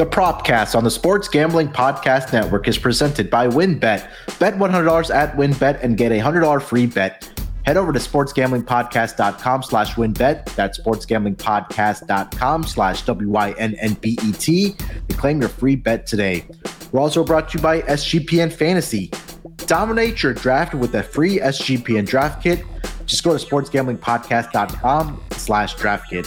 The Propcast on the Sports Gambling Podcast Network is presented by WynnBET. Bet $100 at WynnBET and get a $100 free bet. Head over to sportsgamblingpodcast.com slash wynnbet. That's sportsgamblingpodcast.com slash W-Y-N-N-B-E-T to claim your free bet today. We're also brought to you by SGPN Fantasy. Dominate your draft with a free SGPN draft kit. Just go to sportsgamblingpodcast.com slash draft kit.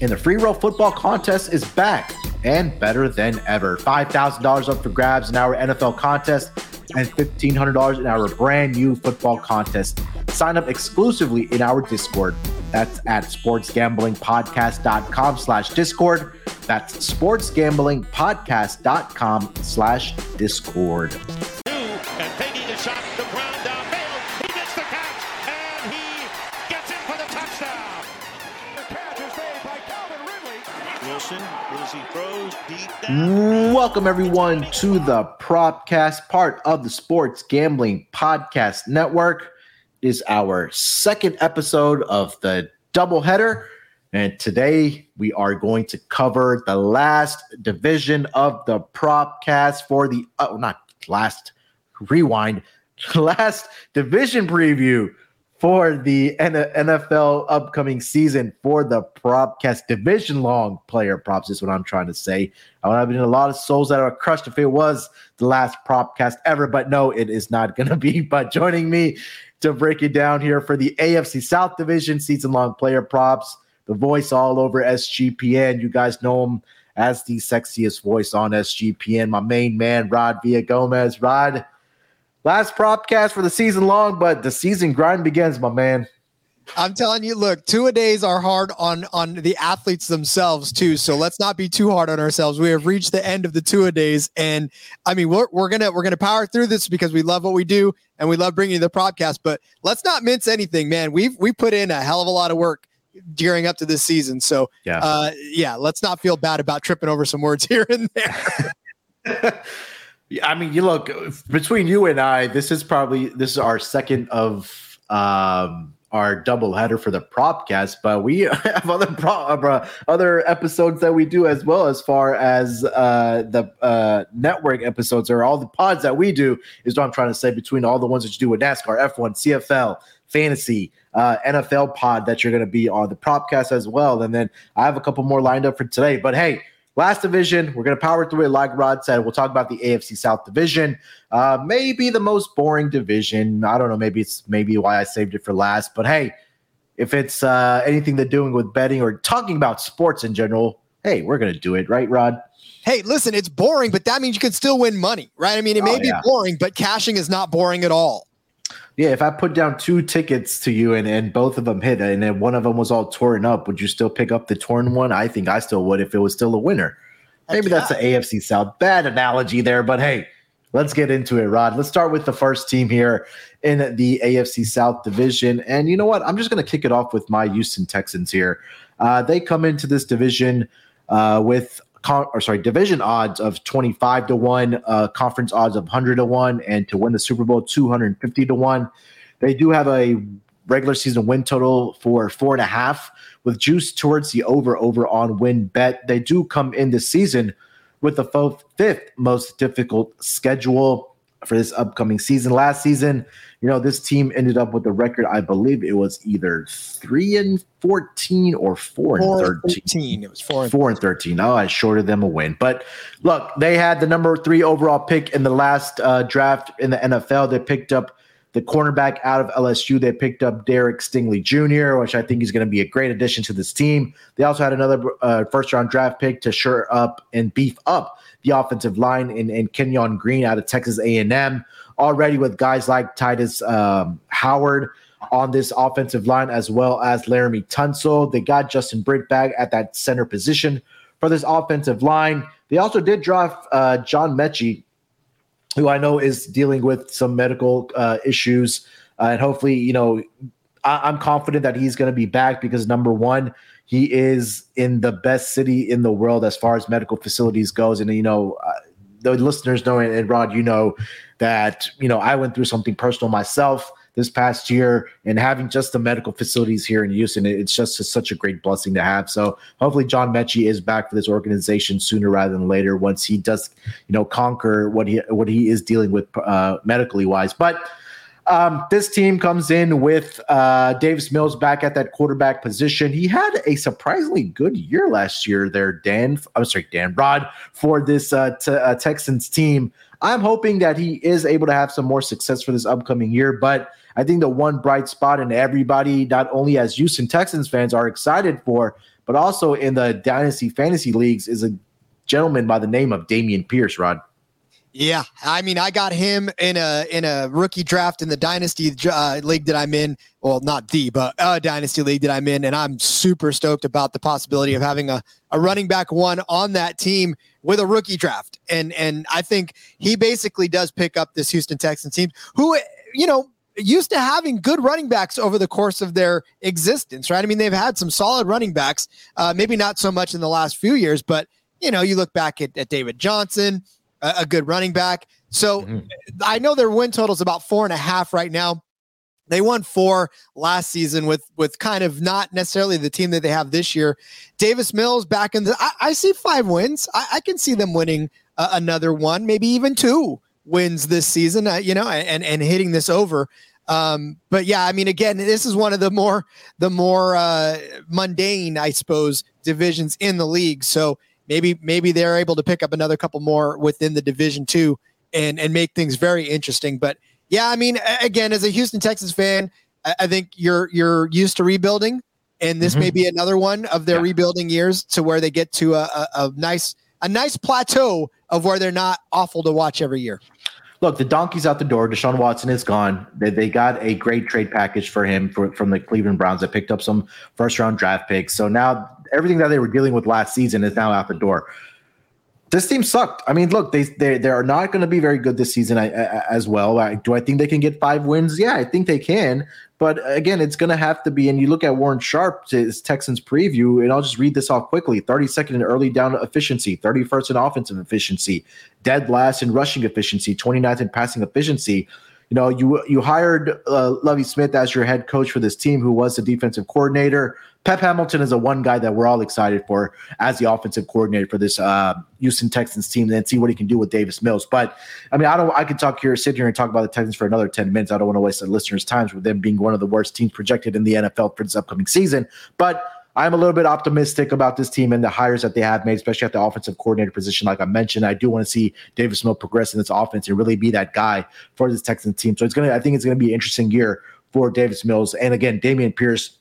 And the free roll football contest is back and better than ever. $5,000 up for grabs in our NFL contest and $1,500 in our brand new football contest. Sign up exclusively in our Discord. That's at sportsgamblingpodcast.com slash Discord. That's sportsgamblingpodcast.com slash Discord. Welcome, everyone, to the Propcast, part of the Sports Gambling Podcast Network. It is our second episode of the doubleheader. And today we are going to cover the last division of the Propcast for the, oh, not last, rewind, last division preview for the NFL upcoming season for the Propcast division long player props is what I'm trying to say. I would have been a lot of souls that are crushed if it was the last Propcast ever, but no, it is not going to be. But joining me to break it down here for the AFC South division season long player props, the voice all over SGPN. You guys know him as the sexiest voice on SGPN, my main man, Rod Villagomez. Rod, last propcast for the season long, but the season grind begins, my man. I'm telling you, look, two a days are hard on on the athletes themselves too. So let's not be too hard on ourselves. We have reached the end of the two a days, and I mean we're we're gonna we're gonna power through this because we love what we do and we love bringing you the podcast. But let's not mince anything, man. We've we put in a hell of a lot of work gearing up to this season. So Yeah. uh, yeah, let's not feel bad about tripping over some words here and there. I mean, you look between you and I. This is probably this is our second of um, our double header for the propcast, but we have other pro, uh, other episodes that we do as well. As far as uh, the uh, network episodes or all the pods that we do is what I'm trying to say. Between all the ones that you do with NASCAR, F1, CFL, fantasy, uh, NFL pod that you're going to be on the propcast as well, and then I have a couple more lined up for today. But hey. Last division, we're going to power through it. Like Rod said, we'll talk about the AFC South division. Uh, maybe the most boring division. I don't know. Maybe it's maybe why I saved it for last. But hey, if it's uh, anything they're doing with betting or talking about sports in general, hey, we're going to do it, right, Rod? hey, listen, it's boring, but that means you can still win money, right? I mean, it may Oh, be boring, but cashing is not boring at all. Yeah, if I put down two tickets to you and, and both of them hit, and then one of them was all torn up, would you still pick up the torn one? I think I still would if it was still a winner. Maybe that's the AFC South. Bad analogy there, but hey, let's get into it, Rod. Let's start with the first team here in the AFC South division. And you know what? I'm just going to kick it off with my Houston Texans here. Uh, they come into this division uh, with con- or sorry, division odds of 25 to 1, uh, conference odds of 100 to 1, and to win the Super Bowl 250 to 1. They do have a regular season win total for four and a half with juice towards the over over on WynnBET. They do come in this season with the fifth most difficult schedule for this upcoming season. Last season, you know, this team ended up with a record, I believe it was either three and 14 or four and Four and 13 13. It was four and four and 13. Oh, I shorted them a win. But look, they had the number three overall pick in the last uh, draft in the NFL. They picked up the cornerback out of LSU. They picked up Derek Stingley Jr., which I think is going to be a great addition to this team. They also had another uh, first round draft pick to shore up and beef up the offensive line in, in Kenyon Green out of Texas A&M. Already with guys like Tytus um, Howard on this offensive line, as well as Laremy Tunsil. They got Justin Britt back at that center position for this offensive line. They also did draft uh, John Metchie, who I know is dealing with some medical uh, issues, uh, and hopefully, you know, I- I'm confident that he's going to be back because number one, he is in the best city in the world as far as medical facilities goes, and you know, uh, the listeners know, and Rod, you know that you know I went through something personal myself this past year and having just the medical facilities here in Houston, it's just such a great blessing to have. So hopefully John Metchie is back for this organization sooner rather than later once he does, you know, conquer what he what he is dealing with uh, medically wise. But um, this team comes in with uh, Davis Mills back at that quarterback position. He had a surprisingly good year last year there, Dan. I'm sorry, Dan Rod, for this uh, t- uh, Texans team. I'm hoping that he is able to have some more success for this upcoming year. But I think the one bright spot and everybody, not only as Houston Texans fans, are excited for, but also in the Dynasty Fantasy Leagues, is a gentleman by the name of Dameon Pierce, Rod. Yeah, I mean, I got him in a in a rookie draft in the dynasty uh, league that I'm in. Well, not the, but a dynasty league that I'm in, and I'm super stoked about the possibility of having a, a running back one on that team with a rookie draft. And and I think he basically does pick up this Houston Texans team, who you know used to having good running backs over the course of their existence, right? I mean, they've had some solid running backs, uh, maybe not so much in the last few years, but you know, you look back at, at David Johnson a, a good running back. So mm-hmm. I know their win total is about four and a half right now. They won four last season with with kind of not necessarily the team that they have this year. Davis Mills back in the. I, I see five wins. I, I, can see them winning uh, another one, maybe even two wins this season. Uh, you know, and and hitting this over. Um, but yeah, I mean, again, this is one of the more the more uh, mundane, I suppose, divisions in the league. So maybe maybe they're able to pick up another couple more within the division two and and make things very interesting. But yeah, I mean, again, as a Houston Texas fan, I, I think you're you're used to rebuilding, and this mm-hmm. may be another one of their yeah. rebuilding years to where they get to a, a, a nice a nice plateau of where they're not awful to watch every year look, the donkey's out the door. Deshaun Watson is gone. They, they got a great trade package for him for, from the Cleveland Browns. They picked up some first round draft picks. So now everything that they were dealing with last season is now out the door. This team sucked. I mean, look, they they they are not going to be very good this season as well. Do I think they can get five wins? Yeah, I think they can. But again, it's going to have to be. And you look at Warren Sharp's Texans preview, and I'll just read this off quickly: 32nd in early down efficiency, 31st in offensive efficiency, dead last in rushing efficiency, 29th in passing efficiency you know, you you hired uh, Lovie Smith as your head coach for this team, who was the defensive coordinator. Pep Hamilton is the one guy that we're all excited for as the offensive coordinator for this uh, Houston Texans team, and see what he can do with Davis Mills. But I mean, I don't. I could talk here, sit here, and talk about the Texans for another ten minutes. I don't want to waste the listeners' time with them being one of the worst teams projected in the NFL for this upcoming season. But I'm a little bit optimistic about this team and the hires that they have made, especially at the offensive coordinator position. Like I mentioned, I do want to see Davis Mills progress in this offense and really be that guy for this Texans team. So it's gonna, I think it's gonna be an interesting year for Davis Mills. And again, Dameon Pierce,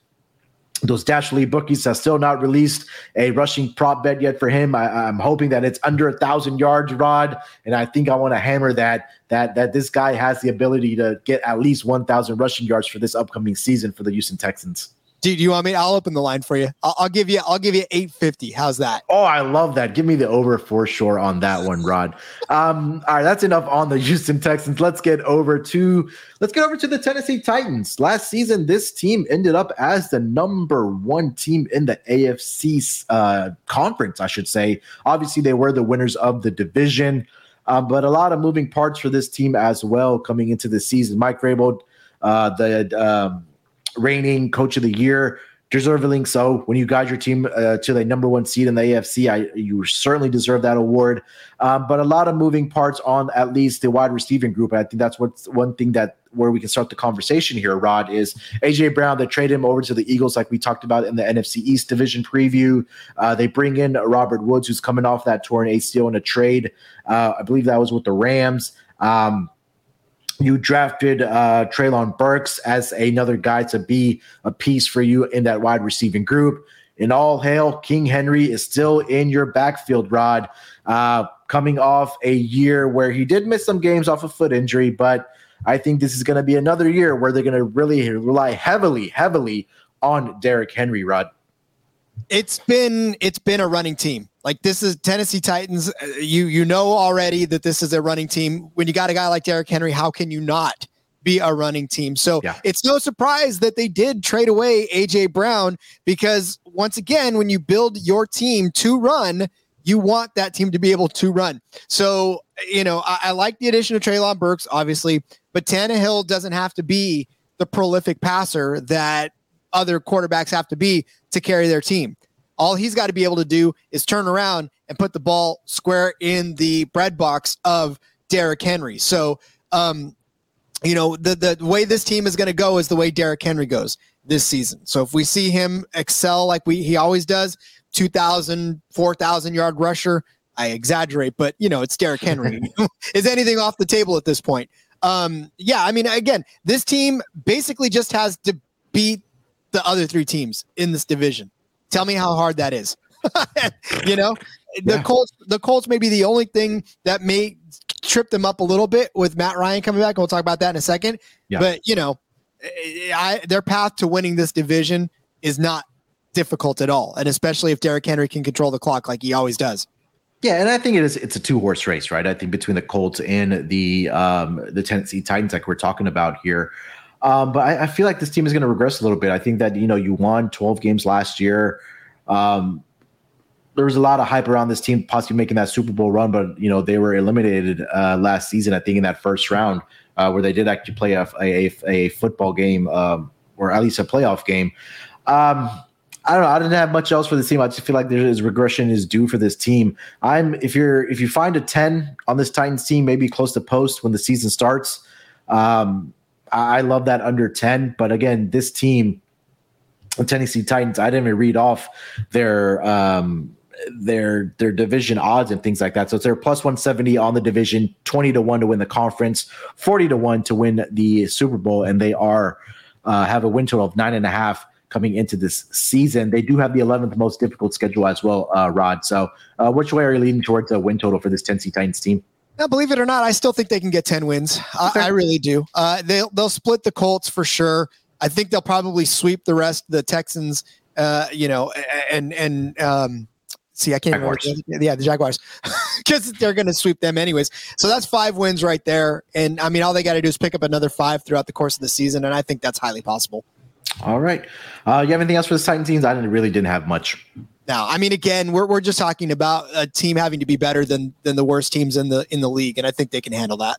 those Dash League bookies have still not released a rushing prop bet yet for him. I, am hoping that it's under a thousand yards, Rod, and I think I want to hammer that that that this guy has the ability to get at least one thousand rushing yards for this upcoming season for the Houston Texans. Do you want me? I'll open the line for you. I'll, I'll, give you. I'll give you eight fifty. How's that? Oh, I love that. Give me the over for sure on that one, Rod. Um, all right, that's enough on the Houston Texans. Let's get over to let's get over to the Tennessee Titans. Last season, this team ended up as the number one team in the AFC uh, conference. I should say. Obviously, they were the winners of the division. Um, but a lot of moving parts for this team as well coming into the season. Mike Vrabel, uh, the um, reigning coach of the year, deserving so. When you guide your team uh, to the number one seed in the AFC, I, you certainly deserve that award. Um, but a lot of moving parts on at least the wide receiving group. And I think that's what's one thing that where we can start the conversation here, Rod, is AJ Brown. They trade him over to the Eagles, like we talked about in the NFC East division preview. Uh, they bring in Robert Woods, who's coming off that torn ACL in a trade. Uh, I believe that was with the Rams. Um, you drafted uh, Treylon Burks as another guy to be a piece for you in that wide receiving group. In all hail, King Henry is still in your backfield, Rod, uh, coming off a year where he did miss some games off a foot injury, but I think this is going to be another year where they're going to really rely heavily, heavily on Derrick Henry, Rod. It's been it's been a running team. Like this is Tennessee Titans. Uh, you you know already that this is a running team. When you got a guy like Derrick Henry, how can you not be a running team? So yeah. it's no surprise that they did trade away AJ Brown because once again, when you build your team to run, you want that team to be able to run. So you know I, I like the addition of Treylon Burks, obviously, but Tannehill doesn't have to be the prolific passer that other quarterbacks have to be to carry their team. All he's got to be able to do is turn around and put the ball square in the bread box of Derrick Henry. So, um, you know, the the way this team is going to go is the way Derrick Henry goes this season. So if we see him excel like we he always does, 2,000, 4,000 yard rusher, I exaggerate, but you know, it's Derrick Henry. is anything off the table at this point? Um, yeah, I mean, again, this team basically just has to beat the other three teams in this division. Tell me how hard that is. you know, the yeah. Colts, the Colts may be the only thing that may trip them up a little bit with Matt Ryan coming back. We'll talk about that in a second. Yeah. But you know, I, their path to winning this division is not difficult at all, and especially if Derrick Henry can control the clock like he always does. Yeah, and I think it is. It's a two horse race, right? I think between the Colts and the um, the Tennessee Titans, like we're talking about here. Um, but I, I, feel like this team is going to regress a little bit. I think that you know you won 12 games last year. Um, there was a lot of hype around this team possibly making that Super Bowl run, but you know they were eliminated uh, last season. I think in that first round uh, where they did actually play a a, a football game um, or at least a playoff game. Um, I don't know. I didn't have much else for this team. I just feel like there's regression is due for this team. I'm if you're if you find a 10 on this Titans team, maybe close to post when the season starts. Um, I love that under 10. But again, this team, the Tennessee Titans, I didn't even read off their um, their their division odds and things like that. So it's their plus 170 on the division, 20 to 1 to win the conference, 40 to 1 to win the Super Bowl, and they are uh, have a win total of nine and a half coming into this season. They do have the 11th most difficult schedule as well, uh, Rod. So, uh, which way are you leaning towards a win total for this Tennessee Titans team? Now, believe it or not, I still think they can get 10 wins. I, I really do. Uh, they'll, they'll split the Colts for sure. I think they'll probably sweep the rest of the Texans, uh, you know, and, and, um, see, I can't Jaguars. remember. Yeah, the Jaguars, because they're going to sweep them anyways. So that's five wins right there. And I mean, all they got to do is pick up another five throughout the course of the season. And I think that's highly possible. All right. Uh, you have anything else for the Titan teams? I didn't, really didn't have much. No, I mean, again, we're, we're just talking about a team having to be better than than the worst teams in the in the league, and I think they can handle that.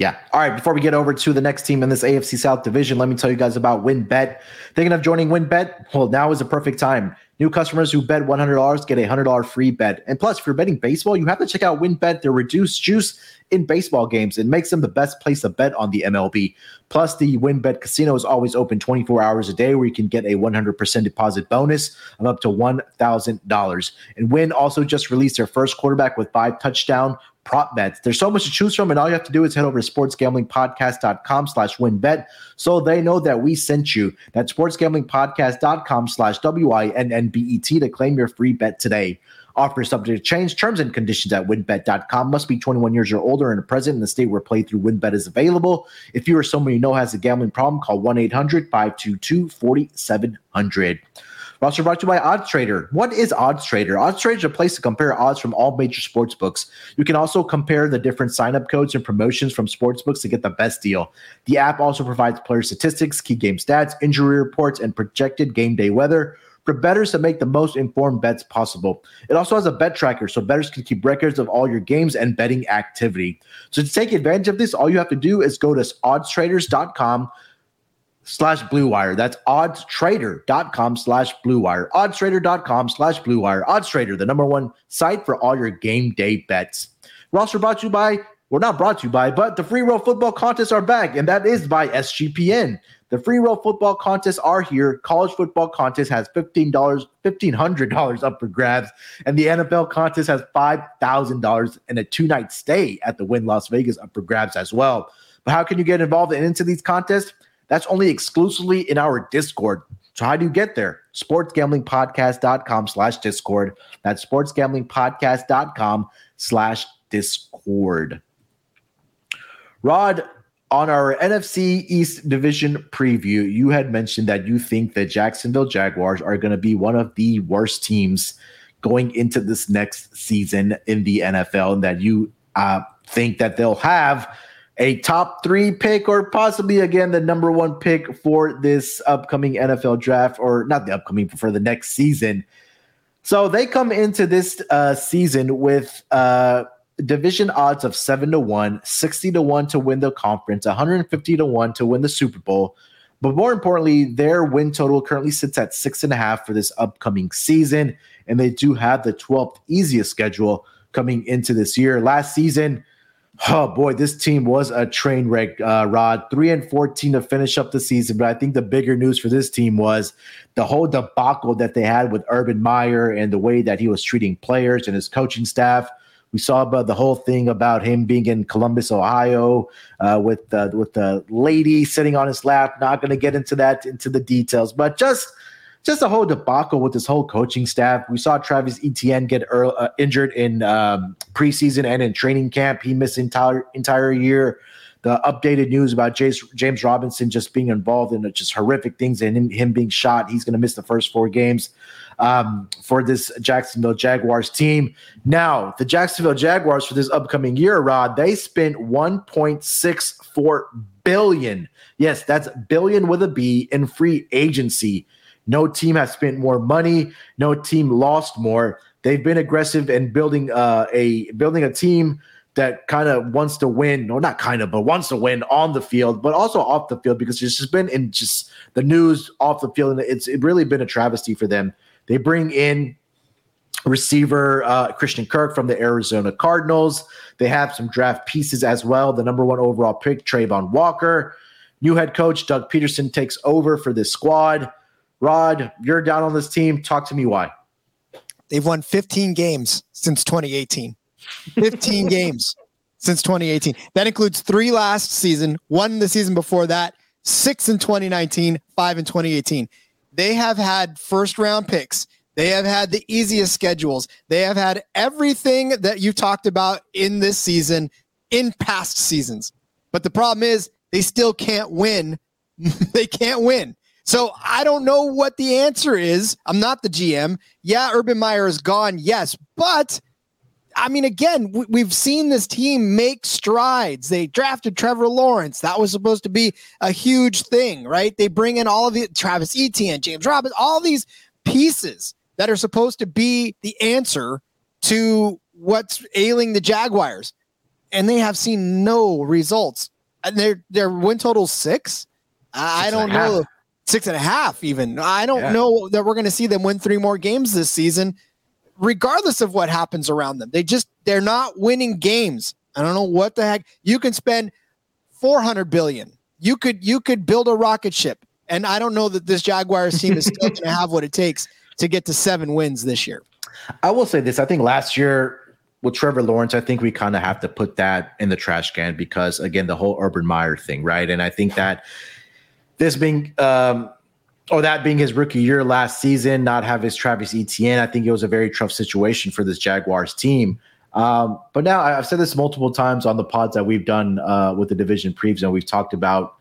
Yeah. All right. Before we get over to the next team in this AFC South division, let me tell you guys about WynnBET. Thinking of joining WynnBET? Well, now is the perfect time. New customers who bet $100 get a $100 free bet. And plus, if you're betting baseball, you have to check out WynnBET. Their reduced juice in baseball games. It makes them the best place to bet on the MLB. Plus, the WynnBET Casino is always open 24 hours a day where you can get a 100% deposit bonus of up to $1,000. And Wynn also just released their first quarterback with five touchdown prop bets. There's so much to choose from, and all you have to do is head over to sportsgamblingpodcast.com slash wynnbet so they know that we sent you. That's sportsgamblingpodcast.com slash W-I-N-N-B-E-T to claim your free bet today. Offer subject to change. Terms and conditions at wynnbet.com. Must be 21 years or older and present in the state where playthrough WynnBET is available. If you or someone you know has a gambling problem, call 1 800 522 4700. Also brought to you by Odds Trader. What is Odds Trader? Odds Trader is a place to compare odds from all major sports books. You can also compare the different sign-up codes and promotions from sports books to get the best deal. The app also provides player statistics, key game stats, injury reports, and projected game day weather for bettors to make the most informed bets possible. It also has a bet tracker so bettors can keep records of all your games and betting activity. So to take advantage of this, all you have to do is go to oddstraders.com slash blue wire. That's oddstrader.com slash blue wire. Oddstrader.com slash blue wire. Oddstrader, the number one site for all your game day bets. Also brought to you by, we're not brought to you by, but the free roll football contests are back, and that is by SGPN. The free roll football contests are here. College football contest has $15, $1,500 up for grabs, and the NFL contest has $5,000 and a two night stay at the Wynn Las Vegas up for grabs as well. But how can you get involved into these contests? That's only exclusively in our Discord. So how do you get there? Sportsgamblingpodcast.com slash Discord. That's sportsgamblingpodcast.com slash Discord. Rod, on our NFC East division preview, you had mentioned that you think the Jacksonville Jaguars are going to be one of the worst teams going into this next season in the NFL, and that you uh, think that they'll have a top three pick or possibly again the number one pick for this upcoming NFL draft, or not the upcoming, for the next season. So they come into this uh, season with uh, division odds of 7 to 1, 60 to 1 to win the conference, 150 to 1 to win the Super Bowl. But more importantly, their win total currently sits at six and a half for this upcoming season. And they do have the 12th easiest schedule coming into this year. Last season, oh boy, this team was a train wreck, uh, Rod. Three and 14 to finish up the season. But I think the bigger news for this team was the whole debacle that they had with Urban Meyer and the way that he was treating players and his coaching staff. We saw about the whole thing about him being in Columbus, Ohio, uh, with the with the lady sitting on his lap. Not going to get into that into the details, but just just a whole debacle with this whole coaching staff. We saw Travis Etienne get early, uh, injured in um, preseason and in training camp. He missed entire entire year. The updated news about James, James Robinson just being involved in just horrific things and him, him being shot. He's going to miss the first four games um, for this Jacksonville Jaguars team. Now, the Jacksonville Jaguars for this upcoming year, Rod, they spent 1.64 billion. Yes, that's billion with a B in free agency no team has spent more money. No team lost more. They've been aggressive in building uh, a building a team that kind of wants to win, or not kind of, but wants to win on the field, but also off the field because it's just been in just the news off the field, and it's it really been a travesty for them. They bring in receiver uh, Christian Kirk from the Arizona Cardinals. They have some draft pieces as well. The number one overall pick, Travon Walker. New head coach Doug Pederson takes over for this squad. Rod, you're down on this team. Talk to me why. They've won 15 games since 2018. 15 games since 2018. That includes three last season, one the season before that, six in 2019, five in 2018. They have had first round picks. They have had the easiest schedules. They have had everything that you talked about in this season in past seasons. But the problem is they still can't win. they can't win. So I don't know what the answer is. I'm not the GM. Yeah, Urban Meyer is gone. Yes, but I mean, again, we've seen this team make strides. They drafted Trevor Lawrence. That was supposed to be a huge thing, right? They bring in all of the Travis Etienne, James Robinson, all these pieces that are supposed to be the answer to what's ailing the Jaguars, and they have seen no results. And their their win total six. I don't know six and a half, even. I don't yeah. know that we're going to see them win three more games this season, regardless of what happens around them. They just, they're not winning games. I don't know what the heck. You can spend 400 billion. You could, you could build a rocket ship. And I don't know that this Jaguars team is still going to have what it takes to get to seven wins this year. I will say this. I think last year with Trevor Lawrence, I think we kind of have to put that in the trash can because, again, the whole Urban Meyer thing, right? And I think that this being um, or that being his rookie year last season, not have his Travis Etienne, I think it was a very tough situation for this Jaguars team. Um, but now I've said this multiple times on the pods that we've done uh, with the division previews, and we've talked about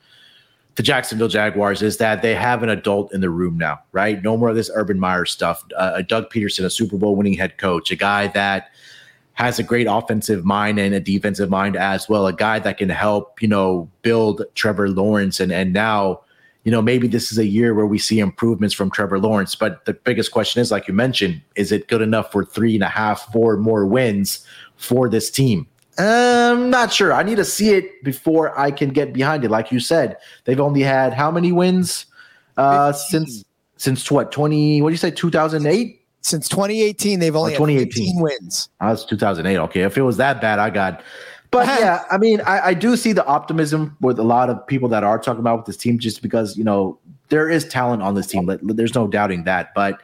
the Jacksonville Jaguars is that they have an adult in the room now, right? No more of this Urban Meyer stuff. Uh, Doug Pederson, a Super Bowl winning head coach, a guy that has a great offensive mind and a defensive mind as well, a guy that can help, you know, build Trevor Lawrence and and now you know, maybe this is a year where we see improvements from Trevor Lawrence. But the biggest question is, like you mentioned, is it good enough for three and a half, four more wins for this team? I'm not sure. I need to see it before I can get behind it. Like you said, they've only had how many wins uh, since since what twenty? What do you say? Two thousand eight. Since 2018, they've only oh, 2018 wins. Oh, that's 2008. Okay, if it was that bad, I got but yeah, I mean, I, I, do see the optimism with a lot of people that are talking about with this team, just because you know there is talent on this team. There's no doubting that. But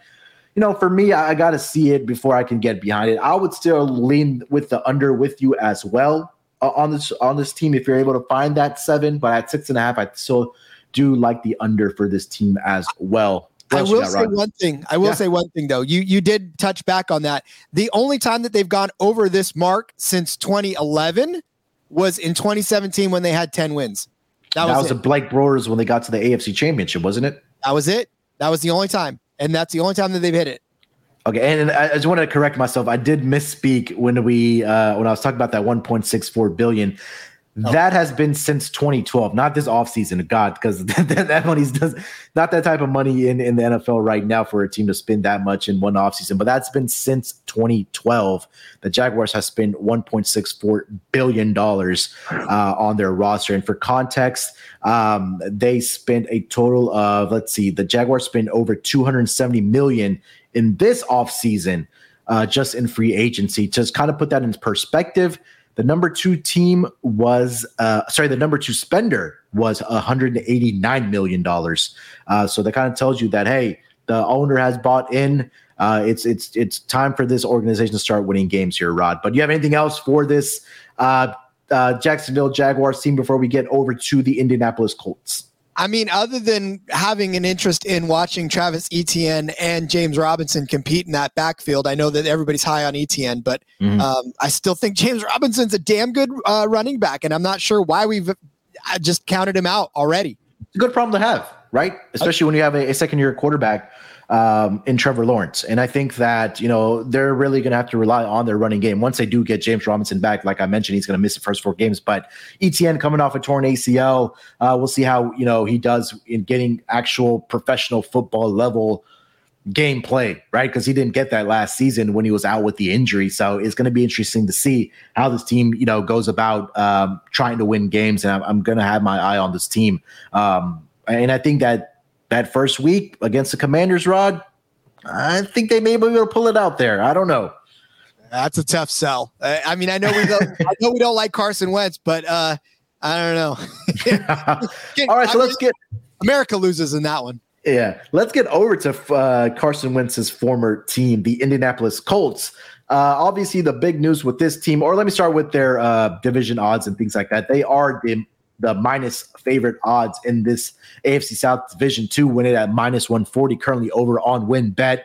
you know, for me, I, I got to see it before I can get behind it. I would still lean with the under with you as well uh, on this on this team if you're able to find that seven. But at six and a half, I still do like the under for this team as well. I will say one thing. I will yeah. say one thing though. You you did touch back on that. The only time that they've gone over this mark since 2011 was in 2017 when they had 10 wins. That, that was, the Blake Bortles when they got to the AFC Championship, wasn't it? That was it. That was the only time, and that's the only time that they've hit it. Okay, and I just wanted to correct myself. I did misspeak when we uh, when I was talking about that 1.64 billion. That has been since 2012, not this offseason. God, because that, that money's does not that type of money in, in the NFL right now for a team to spend that much in one offseason. But that's been since 2012. The Jaguars have spent 1.64 billion dollars uh, on their roster. And for context, um, they spent a total of let's see, the Jaguars spent over 270 million in this offseason uh, just in free agency. Just kind of put that in perspective the number two team was, uh, sorry, the number two spender was 189 million dollars. Uh, so that kind of tells you that hey, the owner has bought in. Uh, it's it's it's time for this organization to start winning games here, Rod. But do you have anything else for this uh, uh, Jacksonville Jaguars team before we get over to the Indianapolis Colts? I mean, other than having an interest in watching Travis Etienne and James robinson compete in that backfield, I know that everybody's high on Etienne, but mm-hmm. um, I still think James Robinson's a damn good uh, running back, and I'm not sure why we've uh, just counted him out already. It's a good problem to have, right? Especially when you have a, a second year quarterback um, in Trevor Lawrence. And I think that, you know, they're really going to have to rely on their running game. Once they do get James Robinson back, like I mentioned, he's going to miss the first four games. But Etienne coming off a torn ACL, uh, we'll see how, you know, he does in getting actual professional football level gameplay, right? Because he didn't get that last season when he was out with the injury. So it's going to be interesting to see how this team, you know, goes about um, trying to win games. And I'm, I'm going to have my eye on this team. Um, and I think that that first week against the Commanders, Rod, I think they may be able to pull it out there. I don't know. That's a tough sell. I mean, I know we don't, I know we don't like Carson Wentz, but uh, I don't know. All right, so I let's mean, get America loses in that one. Yeah, let's get over to uh, Carson Wentz's former team, the Indianapolis Colts. Uh, obviously, the big news with this team, or let me start with their uh, division odds and things like that. They are the the minus favorite odds in this AFC South Division 2, win it at minus 140, currently over on WynnBET.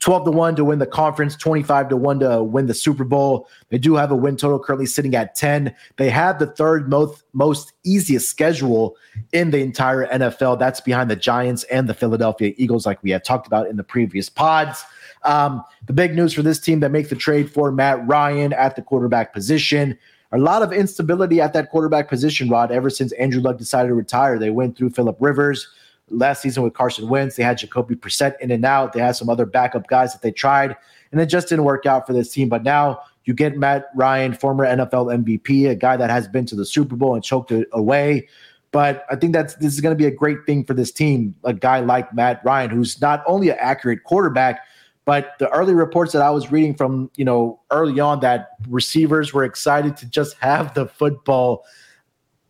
12 to 1 to win the conference, 25 to 1 to win the Super Bowl. They do have a win total currently sitting at 10. They have the third most most easiest schedule in the entire NFL. That's behind the Giants and the Philadelphia Eagles, like we had talked about in the previous pods. Um, the big news for this team that make the trade for Matt Ryan at the quarterback position a lot of instability at that quarterback position, Rod, ever since Andrew Luck decided to retire. They went through Philip Rivers last season with Carson Wentz. They had Jacoby Brissett in and out. They had some other backup guys that they tried, and it just didn't work out for this team. But now you get Matt Ryan, former NFL MVP, a guy that has been to the Super Bowl and choked it away. But I think that's this is going to be a great thing for this team. A guy like Matt Ryan, who's not only an accurate quarterback, but the early reports that I was reading from, you know, early on that receivers were excited to just have the football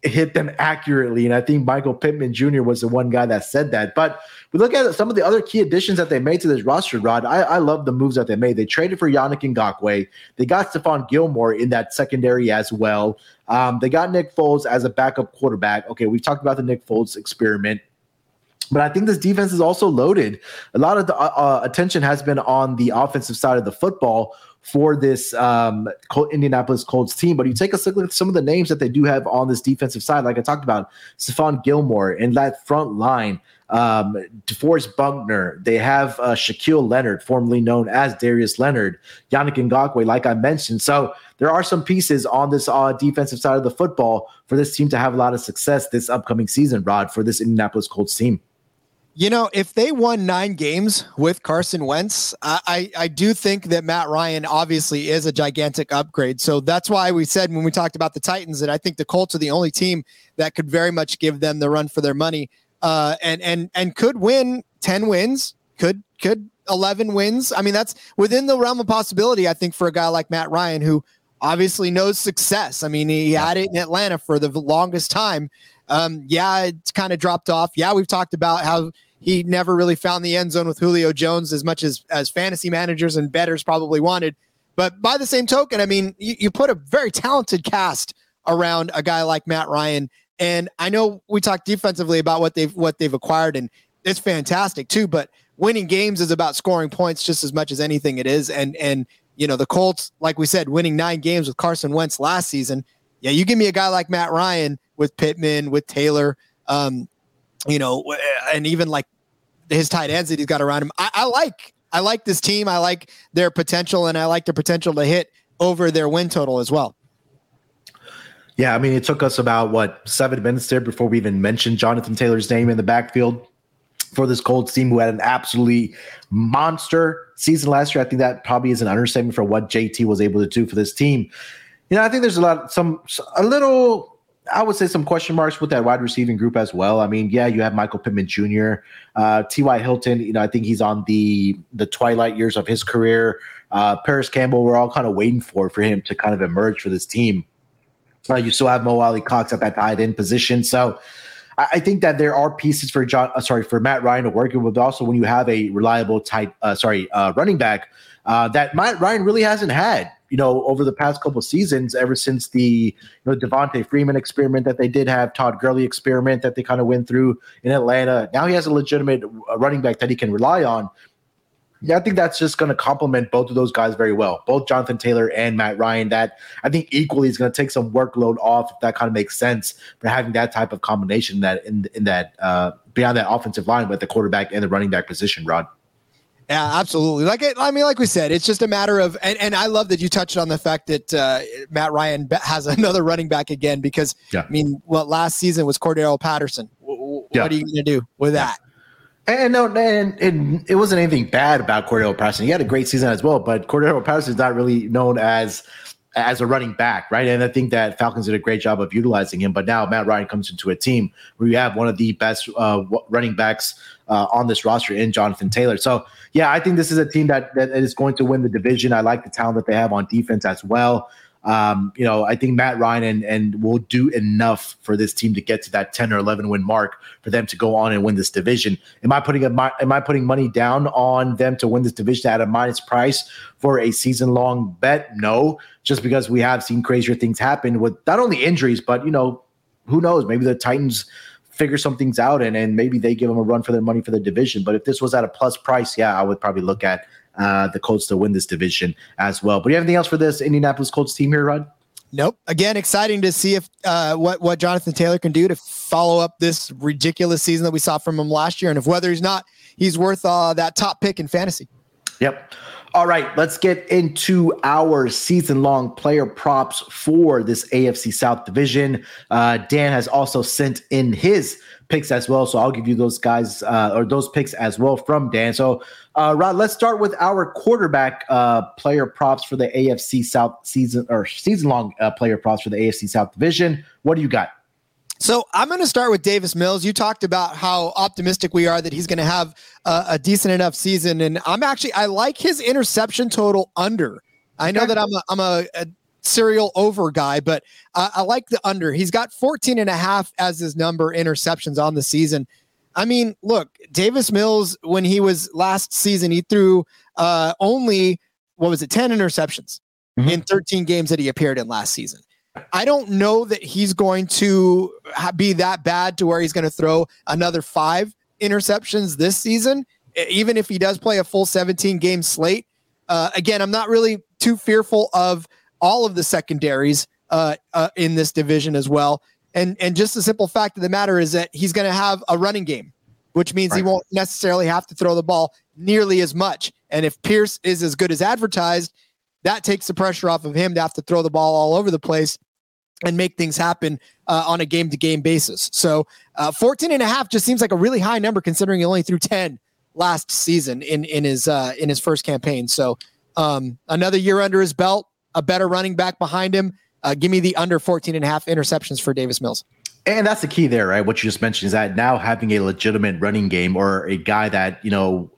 hit them accurately. And I think Michael Pittman Jr. was the one guy that said that. But we look at some of the other key additions that they made to this roster, Rod. I, I love the moves that they made. They traded for Yannick Ngakoue. They got Stephon Gilmore in that secondary as well. Um, they got Nick Foles as a backup quarterback. Okay, we've talked about the Nick Foles experiment. But I think this defense is also loaded. A lot of the uh, uh, attention has been on the offensive side of the football for this um, Indianapolis Colts team. But you take a look at some of the names that they do have on this defensive side, like I talked about, Stephon Gilmore and that front line, um, DeForest Buckner. They have uh, Shaquille Leonard, formerly known as Darius Leonard, Yannick Ngakoue, like I mentioned. So there are some pieces on this uh, defensive side of the football for this team to have a lot of success this upcoming season, Rod, for this Indianapolis Colts team. You know, if they won nine games with Carson Wentz, I, I do think that Matt Ryan obviously is a gigantic upgrade. So that's why we said when we talked about the Titans that I think the Colts are the only team that could very much give them the run for their money, uh, and and and could win ten wins, could could eleven wins. I mean, that's within the realm of possibility. I think for a guy like Matt Ryan, who obviously knows success. I mean, he had it in Atlanta for the longest time. Um, yeah, it's kind of dropped off. Yeah, we've talked about how he never really found the end zone with Julio Jones as much as as fantasy managers and betters probably wanted. But by the same token, I mean, you, you put a very talented cast around a guy like Matt Ryan. And I know we talked defensively about what they've what they've acquired, and it's fantastic too. But winning games is about scoring points just as much as anything it is. And and you know the Colts, like we said, winning nine games with Carson Wentz last season. Yeah, you give me a guy like Matt Ryan with Pittman, with Taylor, um, you know, and even like his tight ends that he's got around him. I, I like I like this team. I like their potential, and I like their potential to hit over their win total as well. Yeah, I mean, it took us about what seven minutes there before we even mentioned Jonathan Taylor's name in the backfield for this Colts team, who had an absolutely monster season last year. I think that probably is an understatement for what JT was able to do for this team. You know, I think there's a lot, some, a little, I would say some question marks with that wide receiving group as well. I mean, yeah, you have Michael Pittman Jr., uh, T.Y. Hilton. You know, I think he's on the the twilight years of his career. Uh, Parris Campbell, we're all kind of waiting for for him to kind of emerge for this team. Uh, you still have Mo Alie-Cox at that tight end position. So I, I think that there are pieces for John, uh, sorry, for Matt Ryan to work with. Also, when you have a reliable tight, uh, sorry, uh, running back uh, that Matt Ryan really hasn't had, you know, over the past couple seasons, ever since the you know Devonta Freeman experiment that they did have, Todd Gurley experiment that they kind of went through in Atlanta. Now he has a legitimate uh, running back that he can rely on yeah, I think that's just going to complement both of those guys very well, both Jonathan Taylor and Matt Ryan. That I think equally is going to take some workload off. If that kind of makes sense for having that type of combination that in in that uh, beyond that offensive line with the quarterback and the running back position, Rod. Yeah, absolutely. Like I mean, like we said, it's just a matter of, and, and I love that you touched on the fact that uh, Matt Ryan has another running back again because yeah. I mean, what last season was Cordarrelle Patterson. What yeah. are you going to do with yeah. that? And no, and, and it wasn't anything bad about Cordarrelle Patterson. He had a great season as well, but Cordarrelle Patterson is not really known as as a running back, right? And I think that Falcons did a great job of utilizing him. But now Matt Ryan comes into a team where you have one of the best uh, running backs uh, on this roster in Jonathan Taylor. So yeah, I think this is a team that that is going to win the division. I like the talent that they have on defense as well. Um, you know, I think Matt Ryan and, and will do enough for this team to get to that 10 or 11 win mark for them to go on and win this division. Am I putting a, am I putting money down on them to win this division at a minus price for a season long bet? No, just because we have seen crazier things happen with not only injuries, but you know, who knows? Maybe the Titans figure some things out and, and maybe they give them a run for their money for the division. But if this was at a plus price, yeah, I would probably look at uh, the Colts to win this division as well. But do you have anything else for this Indianapolis Colts team here, Rod? Nope. Again, exciting to see if uh, what what Jonathan Taylor can do to follow up this ridiculous season that we saw from him last year, and if whether he's not he's worth uh, that top pick in fantasy. Yep. All right, let's get into our season long player props for this AFC South division. Uh, Dan has also sent in his picks as well. So I'll give you those guys uh, or those picks as well from Dan. So, uh, Rod, let's start with our quarterback uh, player props for the AFC South season or season long uh, player props for the AFC South division. What do you got? So I'm going to start with Davis Mills. You talked about how optimistic we are that he's going to have a, a decent enough season, and I'm actually I like his interception total under. I know that I'm a, I'm a, a serial over guy, but uh, I like the under. He's got 14 and a half as his number interceptions on the season. I mean, look, Davis Mills, when he was last season, he threw uh, only, what was it, 10 interceptions mm-hmm. in 13 games that he appeared in last season. I don't know that he's going to be that bad to where he's going to throw another five interceptions this season, even if he does play a full 17 game slate. Uh, again, I'm not really too fearful of all of the secondaries uh, uh, in this division as well. And and just the simple fact of the matter is that he's going to have a running game, which means right. he won't necessarily have to throw the ball nearly as much. And if Pierce is as good as advertised, that takes the pressure off of him to have to throw the ball all over the place and make things happen uh, on a game to game basis. So uh, 14 and a half just seems like a really high number considering he only threw 10 last season in, in his, uh, in his first campaign. So um, another year under his belt, a better running back behind him. Uh, give me the under 14 and a half interceptions for Davis Mills. And that's the key there, right? What you just mentioned is that now having a legitimate running game or a guy that, you know,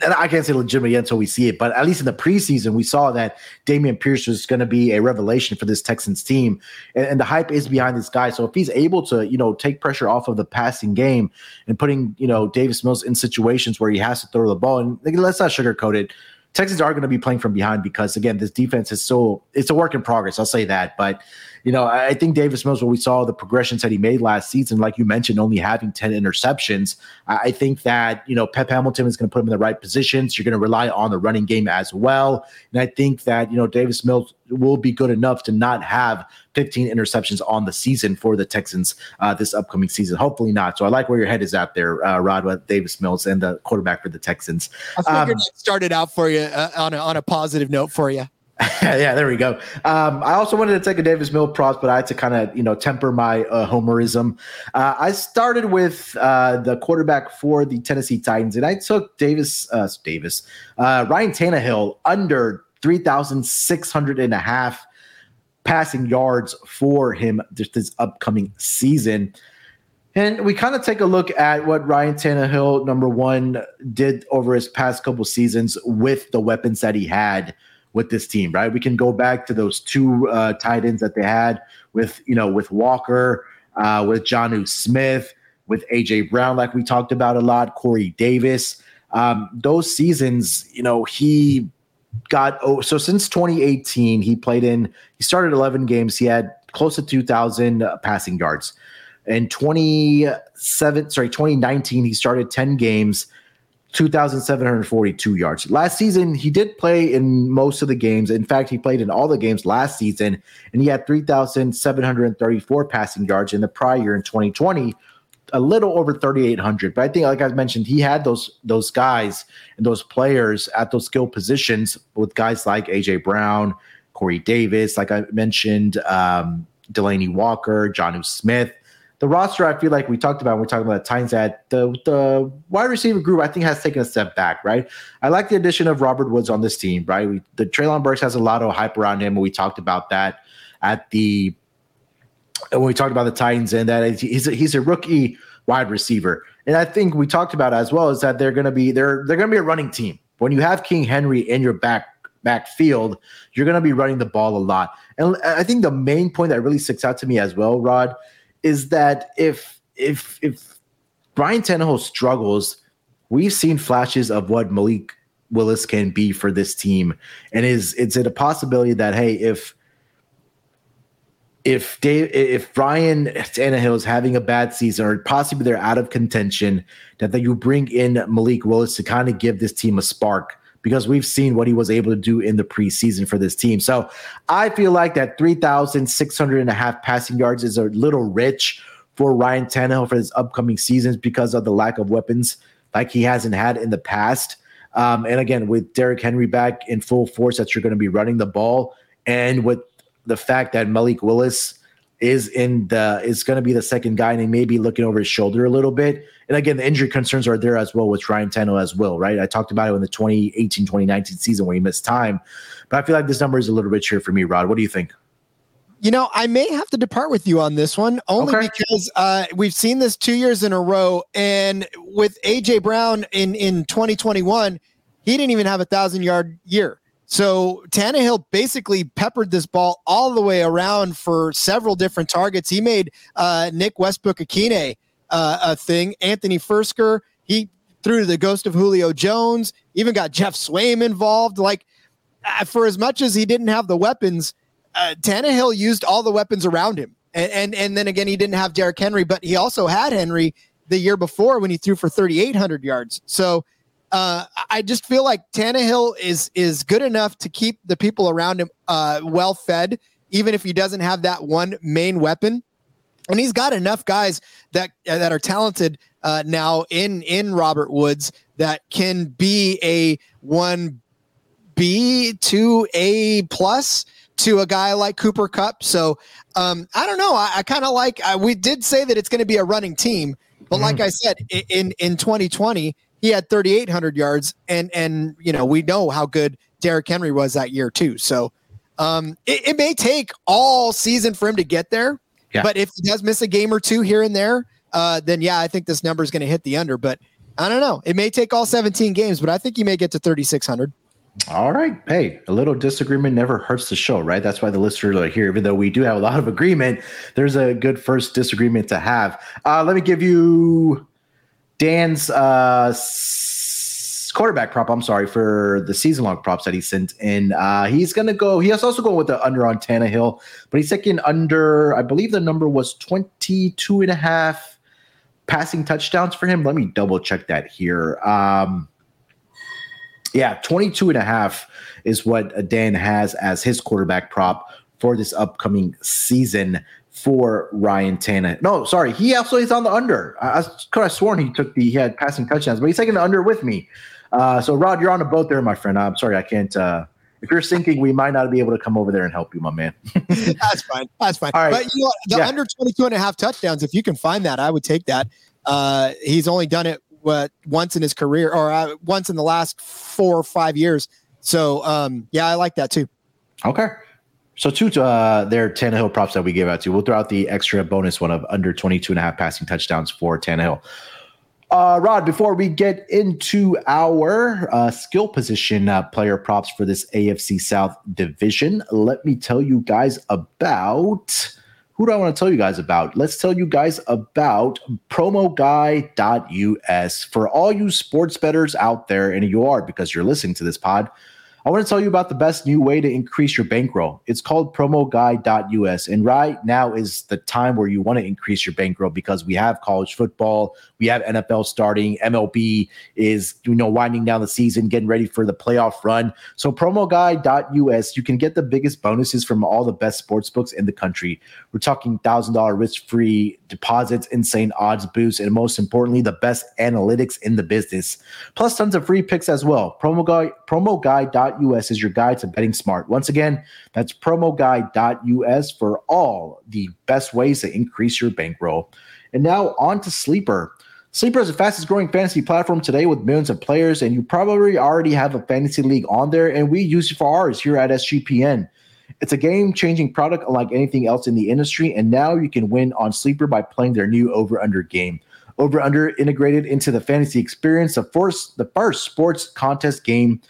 I can't say legitimate yet until we see it, but at least in the preseason, we saw that Dameon Pierce was going to be a revelation for this Texans team. And, and, the hype is behind this guy. So if he's able to, you know, take pressure off of the passing game and putting, you know, Davis Mills in situations where he has to throw the ball, and let's not sugarcoat it. Texans are going to be playing from behind because again, this defense is so it's a work in progress. I'll say that, but you know, I think Davis Mills, when we saw the progressions that he made last season, like you mentioned, only having 10 interceptions, I think that, you know, Pep Hamilton is going to put him in the right positions. You're going to rely on the running game as well. And I think that, you know, Davis Mills will be good enough to not have 15 interceptions on the season for the Texans uh, this upcoming season. Hopefully not. So I like where your head is at there, uh, Rod, with Davis Mills and the quarterback for the Texans. I figured um, started out for you uh, on, a, on a positive note for you. yeah, there we go. Um, I also wanted to take a Davis Mill props, but I had to kind of you know temper my uh, homerism. Uh, I started with uh, the quarterback for the Tennessee Titans, and I took Davis uh, Davis uh, Ryan Tannehill under three thousand six hundred and a half passing yards for him this upcoming season. And we kind of take a look at what Ryan Tannehill, number one, did over his past couple seasons with the weapons that he had with this team, right? We can go back to those two uh, tight ends that they had with, you know, with Walker, uh, with Jonnu Smith, with AJ Brown, like we talked about a lot, Corey Davis. Um, those seasons, you know, he got oh, so since 2018, he played in, he started 11 games, he had close to 2,000 uh, passing yards. In 27, sorry, 2019, he started 10 games 2,742 yards. Last season, he did play in most of the games. In fact, he played in all the games last season, and he had 3,734 passing yards in the prior year in 2020, a little over 3,800. But I think, like I mentioned, he had those those guys and those players at those skill positions with guys like AJ Brown, Corey Davis, like I mentioned, um, Delanie Walker, Jonnu Smith the roster, I feel like we talked about when we talked about the Titans that the the wide receiver group, I think, has taken a step back, right? I like the addition of Robert Woods on this team, right? We, the Treylon Burks has a lot of hype around him. We talked about that at the when we talked about the Titans and that he's a, he's a rookie wide receiver. And I think we talked about as well is that they're going to be they're they're going to be a running team. When you have King Henry in your back backfield, you're going to be running the ball a lot. And I think the main point that really sticks out to me as well, Rod, is that if if if Ryan Tannehill struggles, we've seen flashes of what Malik Willis can be for this team, and is it's it a possibility that hey, if if Dave, if Ryan Tannehill is having a bad season, or possibly they're out of contention, that, that you bring in Malik Willis to kind of give this team a spark because we've seen what he was able to do in the preseason for this team. So I feel like that 3,600 and a half passing yards is a little rich for Ryan Tannehill for his upcoming seasons because of the lack of weapons like he hasn't had in the past. Um, and again, with Derrick Henry back in full force, that you're going to be running the ball, and with the fact that Malik Willis is in the is going to be the second guy and he may be looking over his shoulder a little bit. And again, the injury concerns are there as well with Ryan Tannehill as well, right? I talked about it in the 2018 2019 season where he missed time. But I feel like this number is a little bit here for me, Rod. What do you think? You know, I may have to depart with you on this one only okay. because uh, we've seen this two years in a row. And with AJ Brown in, in 2021, he didn't even have a thousand yard year. So Tannehill basically peppered this ball all the way around for several different targets. He made uh, Nick Westbrook-Ikhine uh, a thing. Anthony Firkser, he threw to the ghost of Julio Jones. Even got Geoff Swaim involved. Like uh, for as much as he didn't have the weapons, uh, Tannehill used all the weapons around him. And, and and then again, he didn't have Derrick Henry, but he also had Henry the year before when he threw for 3,800 yards. So uh, I just feel like Tannehill is is good enough to keep the people around him uh, well fed, even if he doesn't have that one main weapon. And he's got enough guys that uh, that are talented uh, now in in Robert Woods that can be a one B to A plus to a guy like Cooper Kupp. So um, I don't know. I, I kind of like. Uh, we did say that it's going to be a running team, but mm-hmm. like I said, in in 2020 he had 3,800 yards, and and you know we know how good Derrick Henry was that year too. So um, it, it, may take all season for him to get there, yeah. but if he does miss a game or two here and there, uh, then yeah, I think this number is going to hit the under. But I don't know. It may take all 17 games, but I think you may get to 3,600. All right. Hey, a little disagreement never hurts the show, right? That's why the listeners are here. Even though we do have a lot of agreement, there's a good first disagreement to have. Uh, let me give you Dan's uh, quarterback prop. I'm sorry for the season long props that he sent in. Uh, he's to go. He also going with the under on Tannehill, but he's taking under. I believe the number was 22 and a half passing touchdowns for him. Let me double check that here. Um, yeah, 22 and a half is what Dan has as his quarterback prop for this upcoming season for Ryan Tannehill. No, sorry, he also is on the under. I, I could have sworn he took the he had passing touchdowns, but he's taking the under with me. Uh, so Rod, you're on a boat there, my friend. I'm sorry, I can't uh, if you're sinking, we might not be able to come over there and help you, my man. That's fine. That's fine. All right. But you know, the Yeah. under 22 and a half touchdowns, if you can find that, I would take that. Uh, he's only done it what once in his career or uh, once in the last four or five years. So, um, yeah, I like that too. Okay. So two uh their Tannehill props that we gave out to. We'll throw out the extra bonus one of under 22 and a half passing touchdowns for Tannehill. Uh, Rod, before we get into our uh, skill position uh, player props for this AFC South division, let me tell you guys about who do I want to tell you guys about? Let's tell you guys about promoguy.us. For all you sports bettors out there, and you are because you're listening to this pod, I want to tell you about the best new way to increase your bankroll. It's called promoguy.us. And right now is the time where you want to increase your bankroll because we have college football, we have NFL starting, MLB is you know winding down the season, getting ready for the playoff run. So promoguy.us, you can get the biggest bonuses from all the best sports books in the country. We're talking thousand dollar risk free deposits, insane odds boosts, and most importantly, the best analytics in the business. Plus tons of free picks as well. Promo guy, promoguy.us is your guide to betting smart. Once again, that's promoguy.us for all the best ways to increase your bankroll. And now on to Sleeper. Sleeper is the fastest growing fantasy platform today with millions of players, and you probably already have a fantasy league on there, and we use it for ours here at SGPN. It's a game changing product unlike anything else in the industry, and now you can win on Sleeper by playing their new over under game. Over under integrated into the fantasy experience, the first, the first sports contest game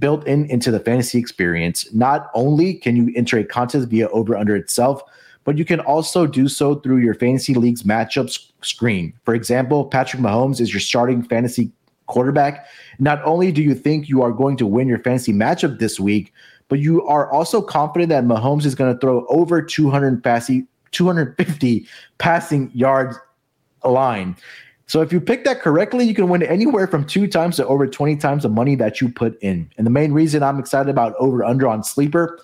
built in into the fantasy experience. Not only can you enter a contest via over under itself, but you can also do so through your fantasy league's matchups screen. For example, Patrick Mahomes is your starting fantasy quarterback. Not only do you think you are going to win your fantasy matchup this week, but you are also confident that Mahomes is going to throw over 200 passing, 250 passing yards line. So if you pick that correctly, you can win anywhere from two times to over 20 times the money that you put in. And the main reason I'm excited about over under on Sleeper,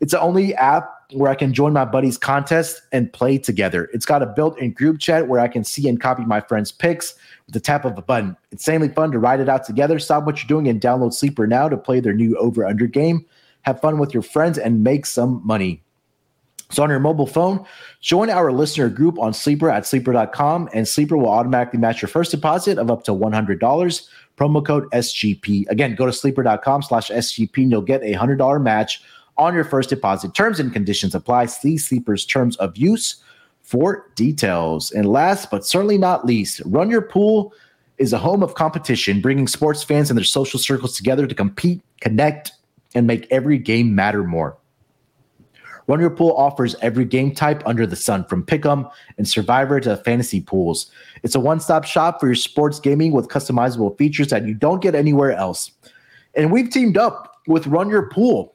it's the only app where I can join my buddies' contest and play together. It's got a built-in group chat where I can see and copy my friends' picks with the tap of a button. It's insanely fun to ride it out together. Stop what you're doing and download Sleeper now to play their new over under game. Have fun with your friends and make some money. So on your mobile phone, join our listener group on Sleeper at sleeper.com, and Sleeper will automatically match your first deposit of up to $100. Promo code SGP. Again, go to sleeper.com slash SGP and you'll get a $100 match on your first deposit. Terms and conditions apply. See Sleeper's terms of use for details. And last but certainly not least, Run Your Pool is a home of competition, bringing sports fans and their social circles together to compete, connect, and make every game matter more. Run Your Pool offers every game type under the sun, from Pick'em and Survivor to fantasy pools. It's a one-stop shop for your sports gaming with customizable features that you don't get anywhere else. And we've teamed up with Run Your Pool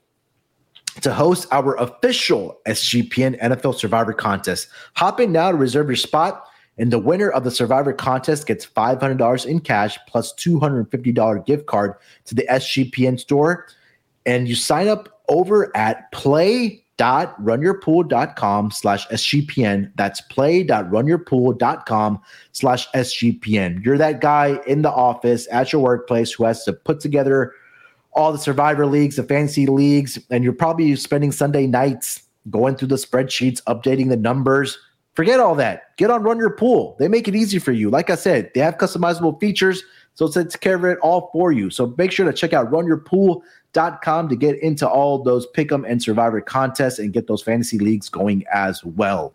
to host our official SGPN NFL Survivor contest. Hop in now to reserve your spot, and the winner of the Survivor contest gets $500 in cash plus $250 gift card to the SGPN store. And you sign up over at play.runyourpool.com slash SGPN. That's play.runyourpool.com slash SGPN. You're that guy in the office at your workplace who has to put together all the survivor leagues, the fantasy leagues, and you're probably spending Sunday nights going through the spreadsheets, updating the numbers. Forget all that. Get on Run Your Pool. They make it easy for you. Like I said, they have customizable features, so it takes care of it all for you. So make sure to check out runyourpool.com to get into all those pick'em and survivor contests and get those fantasy leagues going as well.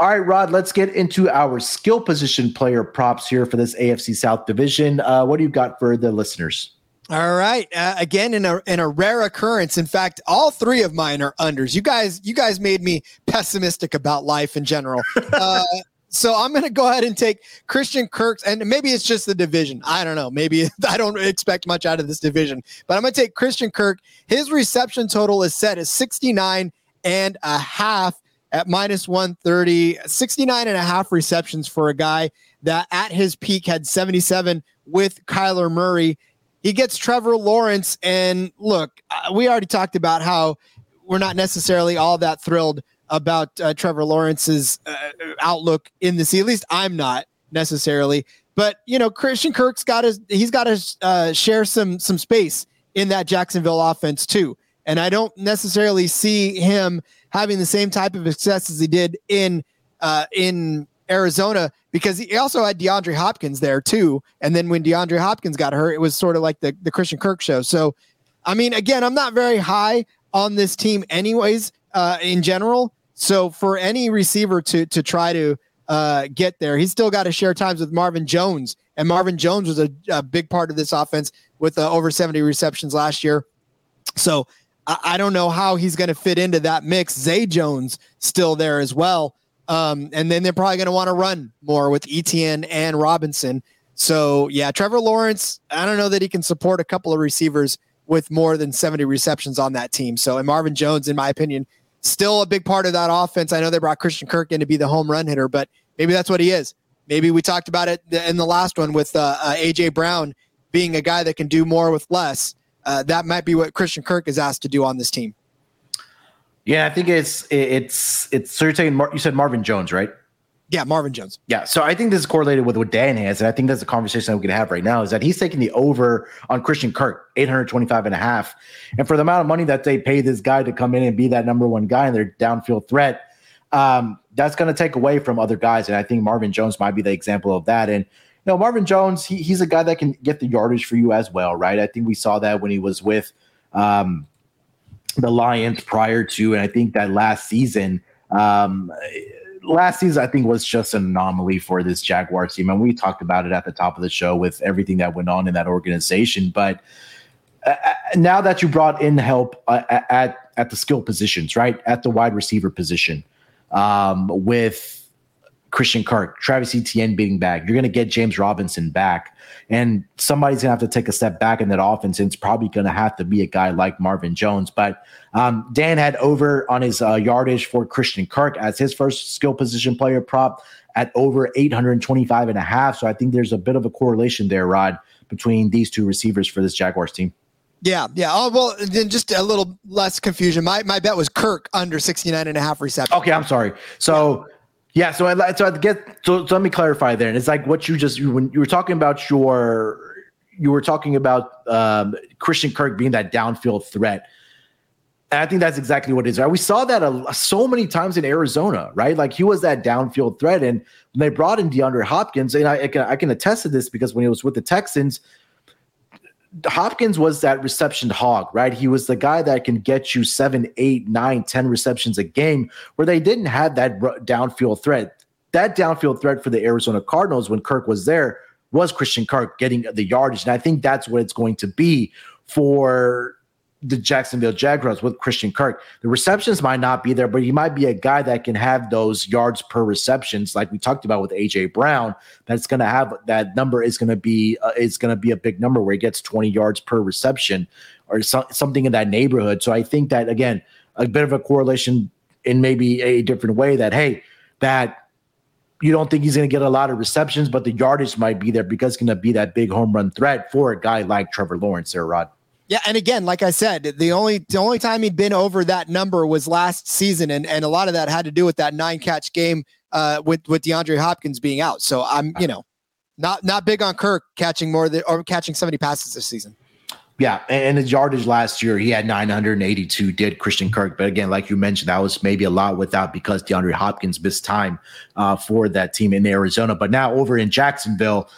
All right, Rod, let's get into our skill position player props here for this AFC South division. Uh, what do you got for the listeners? All right. Uh, again, in a in a rare occurrence. In fact, all three of mine are unders. You guys, you guys made me pessimistic about life in general. Uh, so I'm going to go ahead and take Christian Kirk's, and maybe it's just the division. I don't know. Maybe I don't expect much out of this division, but I'm going to take Christian Kirk. His reception total is set at 69 and a half at minus 130. 69 and a half receptions for a guy that at his peak had 77 with Kyler Murray he gets Trevor Lawrence. And look, uh, we already talked about how we're not necessarily all that thrilled about uh, Trevor Lawrence's uh, outlook in the sea. At least I'm not necessarily. But you know, Christian Kirk's got to he's got to uh, share some some space in that Jacksonville offense too. And I don't necessarily see him having the same type of success as he did in uh, in Arizona because he also had DeAndre Hopkins there too. And then when DeAndre Hopkins got hurt, it was sort of like the, the Christian Kirk show. So, I mean, again, I'm not very high on this team, anyways, uh, in general. So for any receiver to to try to uh, get there, he's still got to share times with Marvin Jones, and Marvin Jones was a, a big part of this offense with uh, over 70 receptions last year. So I, I don't know how he's going to fit into that mix. Zay Jones still there as well. Um, and then they're probably going to want to run more with Etienne and Robinson. So yeah, Trevor Lawrence, I don't know that he can support a couple of receivers with more than 70 receptions on that team. So and Marvin Jones, in my opinion, still a big part of that offense. I know they brought Christian Kirk in to be the home run hitter, but maybe that's what he is. Maybe we talked about it in the last one with uh, uh, AJ Brown being a guy that can do more with less. Uh, that might be what Christian Kirk is asked to do on this team. Yeah, I think it's it's it's. So you're saying Mar- you said Marvin Jones, right? Yeah, Marvin Jones. Yeah, so I think this is correlated with what Dan has, and I think that's a conversation that we can have right now. Is that he's taking the over on Christian Kirk, 825 and a half, and for the amount of money that they pay this guy to come in and be that number one guy in their downfield threat, um, that's going to take away from other guys, and I think Marvin Jones might be the example of that. And you know, Marvin Jones, he, he's a guy that can get the yardage for you as well, right? I think we saw that when he was with. Um, the Lions prior to, and I think that last season, um, last season I think was just an anomaly for this Jaguars team, and we talked about it at the top of the show with everything that went on in that organization. But uh, uh now that you brought in help uh, at at the skill positions, right at the wide receiver position, um, with Christian Kirk, Travis Etienne being back. You're going to get James Robinson back. And somebody's going to have to take a step back in that offense. And it's probably going to have to be a guy like Marvin Jones. But um, Dan had over on his uh, yardage for Christian Kirk as his first skill position player prop at over 825 and a half. So I think there's a bit of a correlation there, Rod, between these two receivers for this Jaguars team. Yeah, yeah. Oh, well, then just a little less confusion. My my bet was Kirk under 69 and a half receptions. Okay, I'm sorry. So yeah. Yeah, so I so I get so, so let me clarify there. And it's like what you just when you were talking about your you were talking about um, Christian Kirk being that downfield threat. And I think that's exactly what it is. Right? We saw that a, so many times in Arizona, right? Like he was that downfield threat. And when they brought in DeAndre Hopkins, and I, I, can, I can attest to this because when he was with the Texans, Hopkins was that reception hog, right? He was the guy that can get you seven, eight, nine, ten receptions a game where they didn't have that downfield threat. That downfield threat for the Arizona Cardinals when Kirk was there was Christian Kirk getting the yardage. And I think that's what it's going to be for the Jacksonville Jaguars with Christian Kirk. The receptions might not be there, but he might be a guy that can have those yards per receptions, like we talked about with AJ Brown. That's going to have that number is going to be uh, is going to be a big number where he gets 20 yards per reception or so, something in that neighborhood. So I think that again, a bit of a correlation in maybe a different way that hey, that you don't think he's going to get a lot of receptions, but the yardage might be there because it's going to be that big home run threat for a guy like Trevor Lawrence there, Rod. Yeah, and again, like I said, the only the only time he'd been over that number was last season, and and a lot of that had to do with that nine catch game uh, with with DeAndre Hopkins being out. So I'm you know not not big on Kirk catching more than or catching 70 passes this season. Yeah, and his yardage last year, he had 982, did Christian Kirk. But again, like you mentioned, that was maybe a lot without because DeAndre Hopkins missed time uh, for that team in Arizona. But now over in Jacksonville,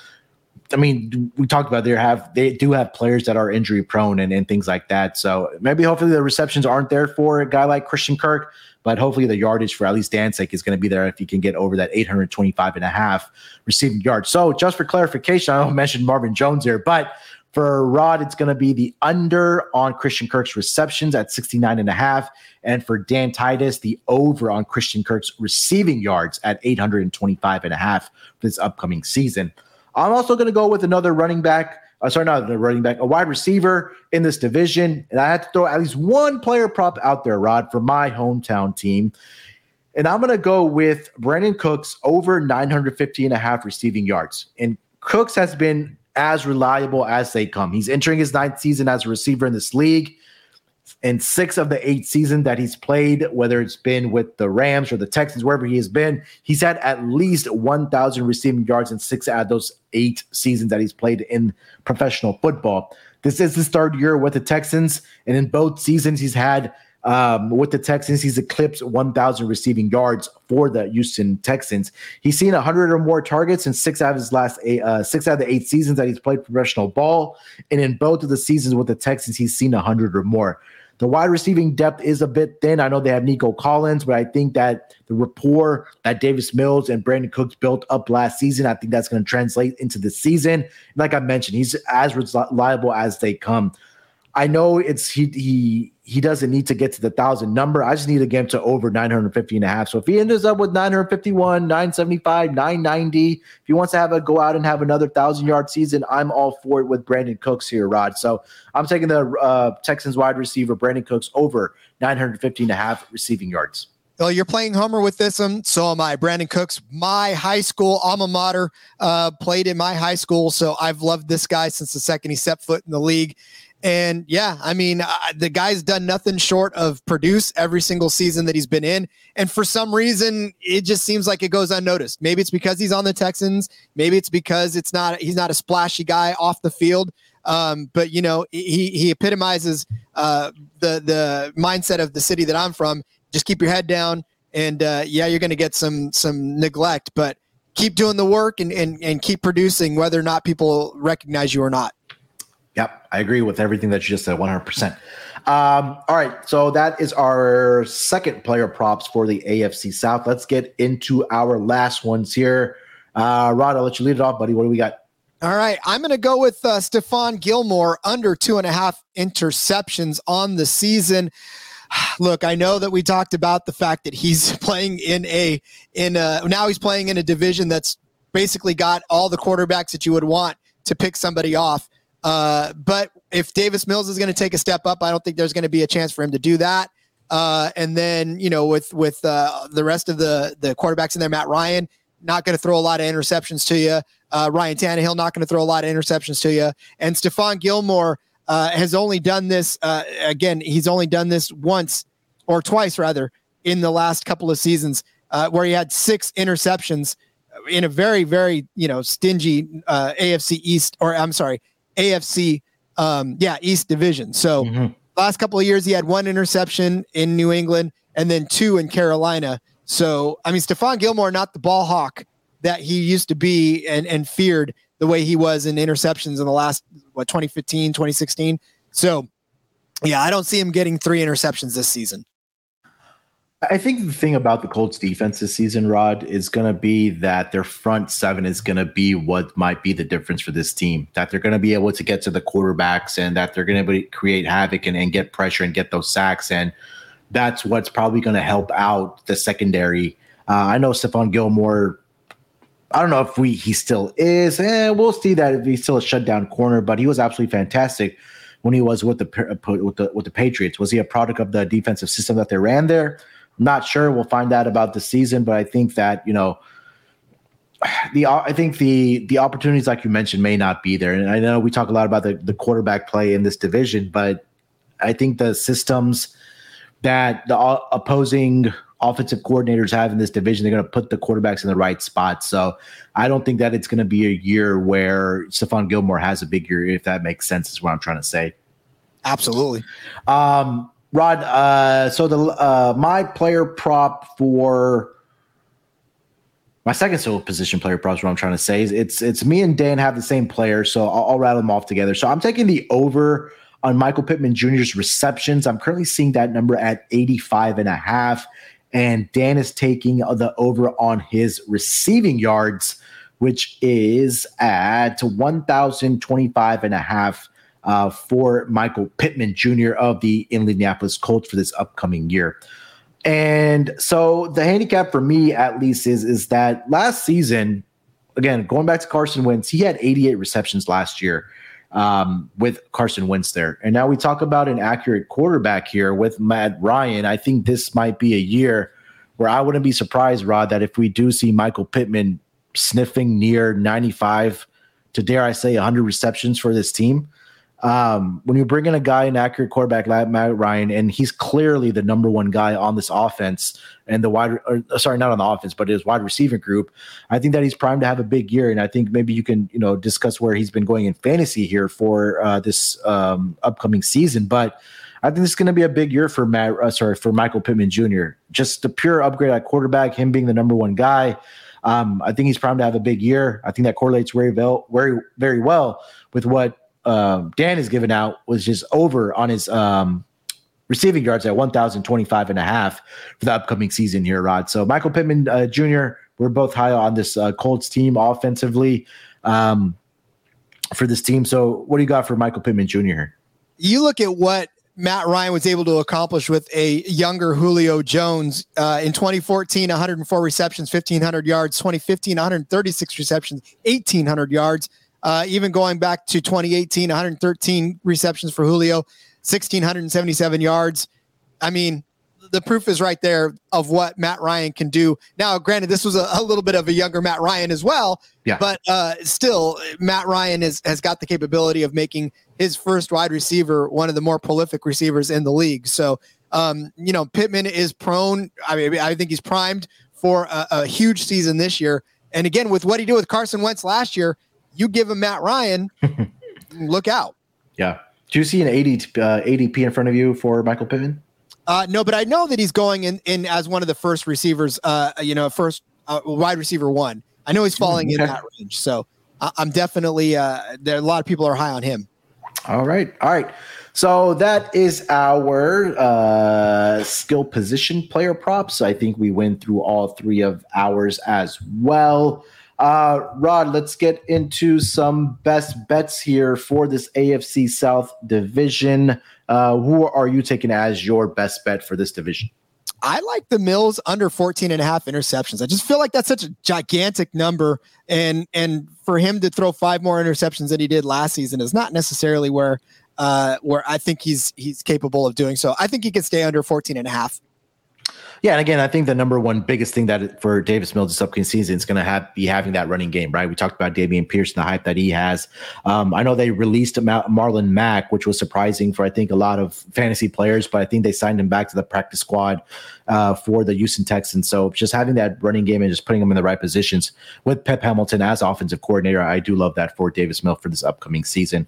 I mean, we talked about they have they do have players that are injury prone and, and things like that. So maybe hopefully the receptions aren't there for a guy like Christian Kirk, but hopefully the yardage for at least Dancic is going to be there if he can get over that 825 and a half receiving yards. So just for clarification, I don't mention Marvin Jones here, but for Rod, it's going to be the under on Christian Kirk's receptions at 69 and a half. And for Dan Tytus, the over on Christian Kirk's receiving yards at 825 and a half for this upcoming season. I'm also going to go with another running back. Uh, sorry, not a running back, a wide receiver in this division. And I had to throw at least one player prop out there, Rod, for my hometown team. And I'm going to go with Brandin Cooks over 950 and a half receiving yards. And Cooks has been as reliable as they come. He's entering his ninth season as a receiver in this league. In six of the eight seasons that he's played, whether it's been with the Rams or the Texans, wherever he has been, he's had at least 1,000 receiving yards in six out of those eight seasons that he's played in professional football. This is his third year with the Texans, and in both seasons, he's had um, with the Texans, he's eclipsed 1,000 receiving yards for the Houston Texans. He's seen 100 or more targets in six out of his last eight, uh, six out of the eight seasons that he's played professional ball, and in both of the seasons with the Texans, he's seen 100 or more. The wide receiving depth is a bit thin. I know they have Nico Collins, but I think that the rapport that Davis Mills and Brandin Cooks built up last season, I think that's going to translate into the season. Like I mentioned, he's as reliable as they come. I know it's he he he doesn't need to get to the thousand number. I just need get him to over 950 and a half. So if he ends up with 951, 975, 990, if he wants to have a go out and have another thousand yard season, I'm all for it with Brandin Cooks here, Rod. So I'm taking the uh, Texans wide receiver Brandin Cooks over 950 and a half receiving yards. Well, you're playing Homer with this one. So am I. Brandin Cooks, my high school alma mater, uh, played in my high school. So I've loved this guy since the second he set foot in the league. And yeah, I mean, the guy's done nothing short of produce every single season that he's been in. And for some reason, it just seems like it goes unnoticed. Maybe it's because he's on the Texans. Maybe it's because it's not he's not a splashy guy off the field. Um, but you know, he he epitomizes uh, the the mindset of the city that I'm from. Just keep your head down, and uh, yeah, you're going to get some some neglect, but keep doing the work and, and and keep producing, whether or not people recognize you or not. Yep, I agree with everything that you just said 100%. Um, all right, so that is our second player props for the AFC South. Let's get into our last ones here. Uh, Rod, I'll let you lead it off, buddy. What do we got? All right, I'm going to go with uh, Stephon Gilmore under two and a half interceptions on the season. Look, I know that we talked about the fact that he's playing in a in a now he's playing in a division that's basically got all the quarterbacks that you would want to pick somebody off. Uh, but if Davis Mills is going to take a step up, I don't think there's going to be a chance for him to do that. Uh, and then you know with with uh, the rest of the the quarterbacks in there, Matt Ryan not going to throw a lot of interceptions to you. Uh, Ryan Tannehill not going to throw a lot of interceptions to you. And Stephon Gilmore uh, has only done this uh, again. He's only done this once or twice rather in the last couple of seasons where he had six interceptions in a very very you know stingy AFC East or I'm sorry AFC, um, yeah, East Division. So mm-hmm. last couple of years, he had one interception in New England and then two in Carolina. So I mean, Stephon Gilmore, not the ball hawk that he used to be and, and feared the way he was in interceptions in the last what 2015, 2016. So yeah, I don't see him getting three interceptions this season. I think the thing about the Colts defense this season, Rod, is going to be that their front seven is going to be what might be the difference for this team. That they're going to be able to get to the quarterbacks and that they're going to create havoc and, and get pressure and get those sacks. And that's what's probably going to help out the secondary. Uh, I know Stephon Gilmore. I don't know if we he still is. Eh, we'll see that if he's still a shutdown corner, but he was absolutely fantastic when he was with the with the with the Patriots. Was he a product of the defensive system that they ran there? Not sure. We'll find out about the season, but I think that you know the I think the the opportunities like you mentioned may not be there. And I know we talk a lot about the, the quarterback play in this division, but I think the systems that the opposing offensive coordinators have in this division, they're going to put the quarterbacks in the right spot. So I don't think that it's going to be a year where Stephon Gilmore has a big year, if that makes sense, is what I'm trying to say. Absolutely. Um, Rod, uh, so the uh, my player prop for my second solo position player props. What I'm trying to say is it's it's me and Dan have the same player, so I'll, I'll rattle them off together. So I'm taking the over on Michael Pittman Jr.'s receptions. I'm currently seeing that number at 85 and a half, and Dan is taking the over on his receiving yards, which is at 1,025 and a half uh, for Michael Pittman Jr. of the Indianapolis Colts for this upcoming year. And so the handicap for me, at least, is is that last season, again, going back to Carson Wentz, he had 88 receptions last year um, with Carson Wentz there. And now we talk about an accurate quarterback here with Matt Ryan. I think this might be a year where I wouldn't be surprised, Rod, that if we do see Michael Pittman sniffing near 95 to dare I say 100 receptions for this team, um, when you bring in a guy, an accurate quarterback like Matt Ryan, and he's clearly the number one guy on this offense and the wide, or, sorry, not on the offense, but his wide receiving group, I think that he's primed to have a big year. And I think maybe you can, you know, discuss where he's been going in fantasy here for uh, this um, upcoming season. But I think this is going to be a big year for Matt, uh, sorry, for Michael Pittman Jr. Just the pure upgrade at quarterback, him being the number one guy. Um, I think he's primed to have a big year. I think that correlates very well, very, very well with what um, Dan has given out was just over on his um, receiving yards at 1,025 and a half for the upcoming season here, Rod. So Michael Pittman uh, Jr., we're both high on this uh, Colts team offensively um, for this team. So what do you got for Michael Pittman Jr.? You look at what Matt Ryan was able to accomplish with a younger Julio Jones uh, in 2014, 104 receptions, 1,500 yards, 2015, 136 receptions, 1,800 yards. Uh, even going back to 2018, 113 receptions for Julio, 1,677 yards. I mean, the proof is right there of what Matt Ryan can do. Now, granted, this was a, a little bit of a younger Matt Ryan as well, yeah. but uh, still, Matt Ryan is, has got the capability of making his first wide receiver one of the more prolific receivers in the league. So, um, you know, Pittman is prone. I mean, I think he's primed for a, a huge season this year. And again, with what he did with Carson Wentz last year, you give him Matt Ryan, look out. Yeah. Do you see an 80 uh, ADP in front of you for Michael Pittman? Uh, no, but I know that he's going in, in as one of the first receivers, uh, you know, first uh, wide receiver one. I know he's falling okay. in that range. So I- am definitely, uh, there a lot of people are high on him. All right. All right. So that is our uh, skill position player props. I think we went through all three of ours as well. Uh, Rod, let's get into some best bets here for this AFC South division. Uh, who are you taking as your best bet for this division? I like the Mills under 14 and a half interceptions. I just feel like that's such a gigantic number. And and for him to throw five more interceptions than he did last season is not necessarily where uh, where I think he's he's capable of doing so. I think he can stay under 14 and a half. Yeah, and again, I think the number one biggest thing that for Davis Mills this upcoming season is going to have be having that running game, right? We talked about Dameon Pierce and the hype that he has. Um, I know they released Marlon Mack, which was surprising for I think a lot of fantasy players, but I think they signed him back to the practice squad uh, for the Houston Texans. So just having that running game and just putting them in the right positions with Pep Hamilton as offensive coordinator, I do love that for Davis Mill for this upcoming season.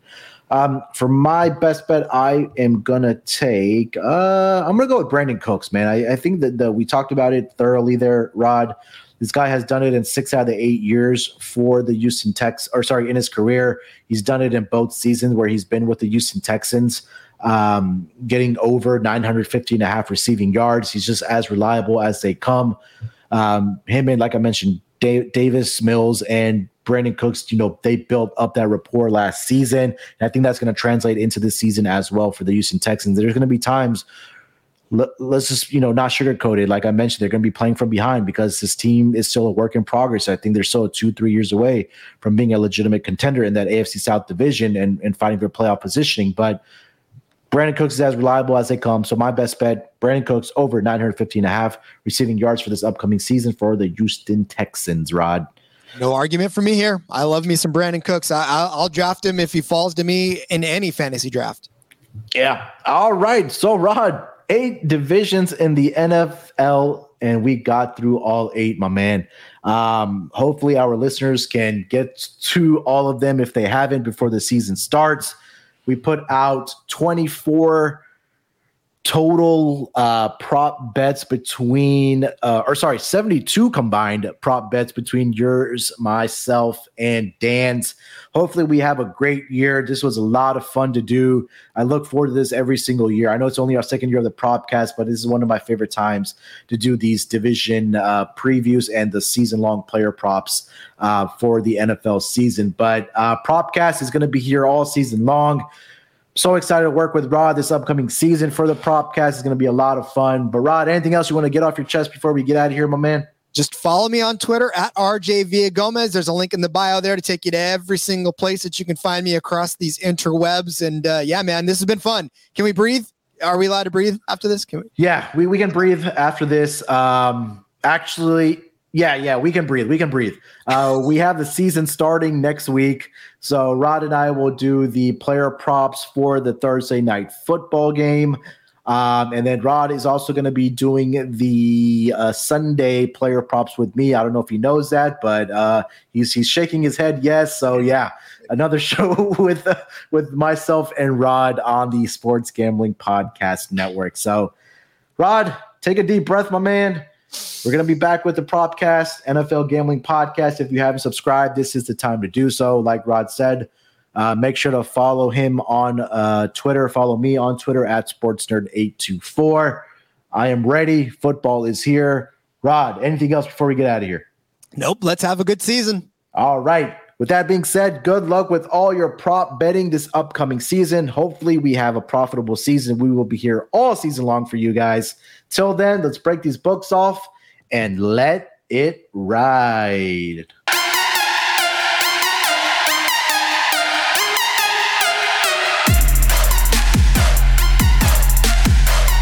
Um, for my best bet, I am gonna take. Uh, I'm gonna go with Brandin Cooks, man. I, I think that the, we talked about it thoroughly there, Rod. This guy has done it in six out of the eight years for the Houston Texans, or sorry, in his career, he's done it in both seasons where he's been with the Houston Texans, um, getting over 950 and a half receiving yards. He's just as reliable as they come. Um, him and like I mentioned, Dave, Davis Mills and Brandin Cooks, you know, they built up that rapport last season. And I think that's going to translate into this season as well for the Houston Texans. There's going to be times, let, us just, you know, not sugarcoat it. Like I mentioned, they're going to be playing from behind because this team is still a work in progress. I think they're still two, three years away from being a legitimate contender in that AFC South division and, and fighting for playoff positioning. But Brandin Cooks is as reliable as they come. So my best bet, Brandin Cooks over 915 and a half receiving yards for this upcoming season for the Houston Texans, Rod. No argument for me here. I love me some Brandin Cooks. I, will draft him if he falls to me in any fantasy draft. Yeah. All right. So, Rod, eight divisions in the NFL, and we got through all eight, my man. Um, hopefully, our listeners can get to all of them if they haven't before the season starts. We put out 24 total uh, prop bets between, uh, or sorry, 72 combined prop bets between yours, myself, and Dan's. Hopefully, we have a great year. This was a lot of fun to do. I look forward to this every single year. I know it's only our second year of the Propcast, but this is one of my favorite times to do these division uh, previews and the season long player props uh, for the NFL season. But uh, Propcast is going to be here all season long so excited to work with Rod this upcoming season for the Propcast. It's going to be a lot of fun. But Rod, anything else you want to get off your chest before we get out of here, my man? Just follow me on Twitter at RJ Villagomez. There's a link in the bio there to take you to every single place that you can find me across these interwebs. And uh, yeah, man, this has been fun. Can we breathe? Are we allowed to breathe after this? Can we? Yeah, we, we can breathe after this. Um, actually, Yeah, yeah, we can breathe. We can breathe. Uh, we have the season starting next week. So Rod and I will do the player props for the Thursday night football game. Um, and then Rod is also going to be doing the uh, Sunday player props with me. I don't know if he knows that, but uh, he's he's shaking his head yes. So yeah, another show with uh, with myself and Rod on the Sports Gambling Podcast Network. So, Rod, take a deep breath, my man. We're going to be back with the Propcast NFL Gambling Podcast. If you haven't subscribed, this is the time to do so. Like Rod said, uh, make sure to follow him on uh, Twitter. Follow me on Twitter at SportsNerd824. I am ready. Football is here. Rod, anything else before we get out of here? Nope. Let's have a good season. All right. With that being said, good luck with all your prop betting this upcoming season. Hopefully, we have a profitable season. We will be here all season long for you guys. Till then, let's break these books off and let it ride.